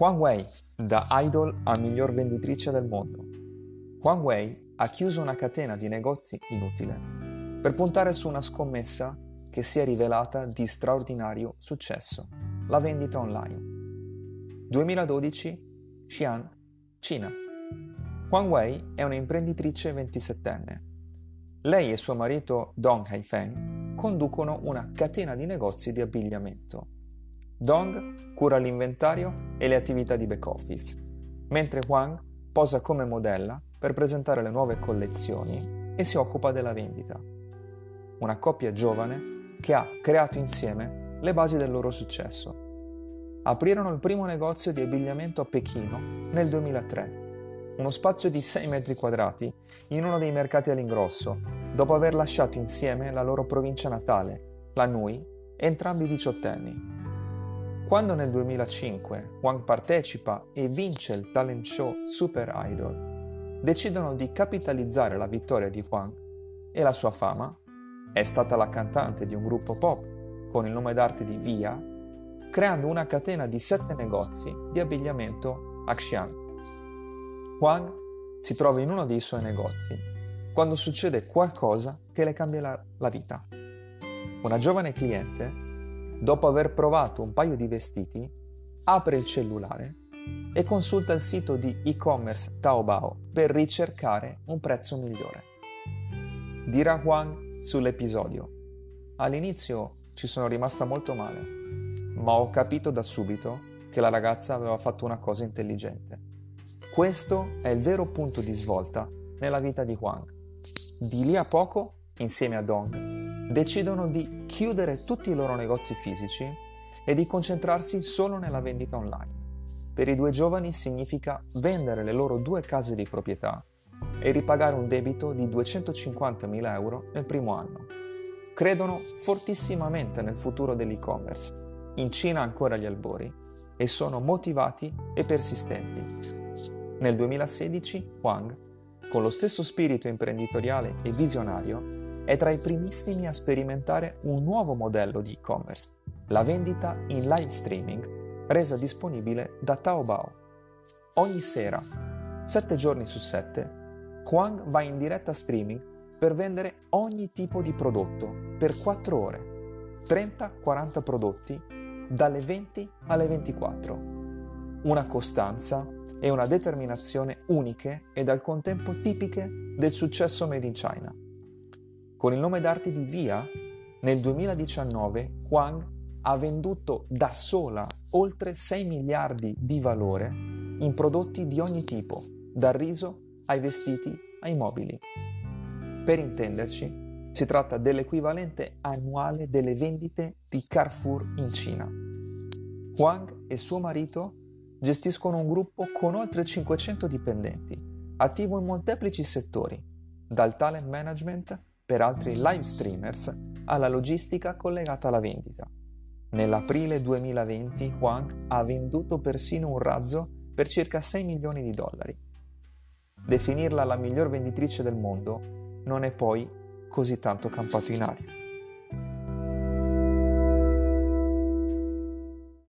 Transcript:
Huang Wei, da idol a miglior venditrice del mondo. Huang Wei ha chiuso una catena di negozi inutile per puntare su una scommessa che si è rivelata di straordinario successo, la vendita online. 2012, Xi'an, Cina. Huang Wei è un'imprenditrice 27enne. Lei e suo marito Dong Haifeng conducono una catena di negozi di abbigliamento. Dong cura l'inventario e le attività di back office, mentre Huang posa come modella per presentare le nuove collezioni e si occupa della vendita. Una coppia giovane che ha creato insieme le basi del loro successo. Aprirono il primo negozio di abbigliamento a Pechino nel 2003 uno spazio di 6 metri quadrati in uno dei mercati all'ingrosso, dopo aver lasciato insieme la loro provincia natale, la Nui, entrambi diciottenni. Quando nel 2005 Wang partecipa e vince il talent show Super Idol, decidono di capitalizzare la vittoria di Wang e la sua fama. È stata la cantante di un gruppo pop con il nome d'arte di Via, creando una catena di sette negozi di abbigliamento a Xi'an. Huang si trova in uno dei suoi negozi quando succede qualcosa che le cambia la, la vita. Una giovane cliente, dopo aver provato un paio di vestiti, apre il cellulare e consulta il sito di e-commerce Taobao per ricercare un prezzo migliore. Dirà Huang sull'episodio. All'inizio ci sono rimasta molto male, ma ho capito da subito che la ragazza aveva fatto una cosa intelligente. Questo è il vero punto di svolta nella vita di Huang. Di lì a poco, insieme a Dong, decidono di chiudere tutti i loro negozi fisici e di concentrarsi solo nella vendita online. Per i due giovani significa vendere le loro due case di proprietà e ripagare un debito di 250.000 euro nel primo anno. Credono fortissimamente nel futuro dell'e-commerce, in Cina ancora agli albori, e sono motivati e persistenti. Nel 2016 Huang, con lo stesso spirito imprenditoriale e visionario, è tra i primissimi a sperimentare un nuovo modello di e-commerce, la vendita in live streaming, resa disponibile da Taobao. Ogni sera, 7 giorni su 7, Huang va in diretta streaming per vendere ogni tipo di prodotto per 4 ore, 30-40 prodotti dalle 20 alle 24. Una costanza e una determinazione uniche ed al contempo tipiche del successo made in China. Con il nome d'arte di Via, nel 2019 Huang ha venduto da sola oltre 6 miliardi di valore in prodotti di ogni tipo, dal riso ai vestiti ai mobili. Per intenderci, si tratta dell'equivalente annuale delle vendite di Carrefour in Cina. Huang e suo marito gestiscono un gruppo con oltre 500 dipendenti, attivo in molteplici settori, dal talent management per altri live streamers alla logistica collegata alla vendita. Nell'aprile 2020 Huang ha venduto persino un razzo per circa 6 milioni di dollari. Definirla la miglior venditrice del mondo non è poi così tanto campato in aria.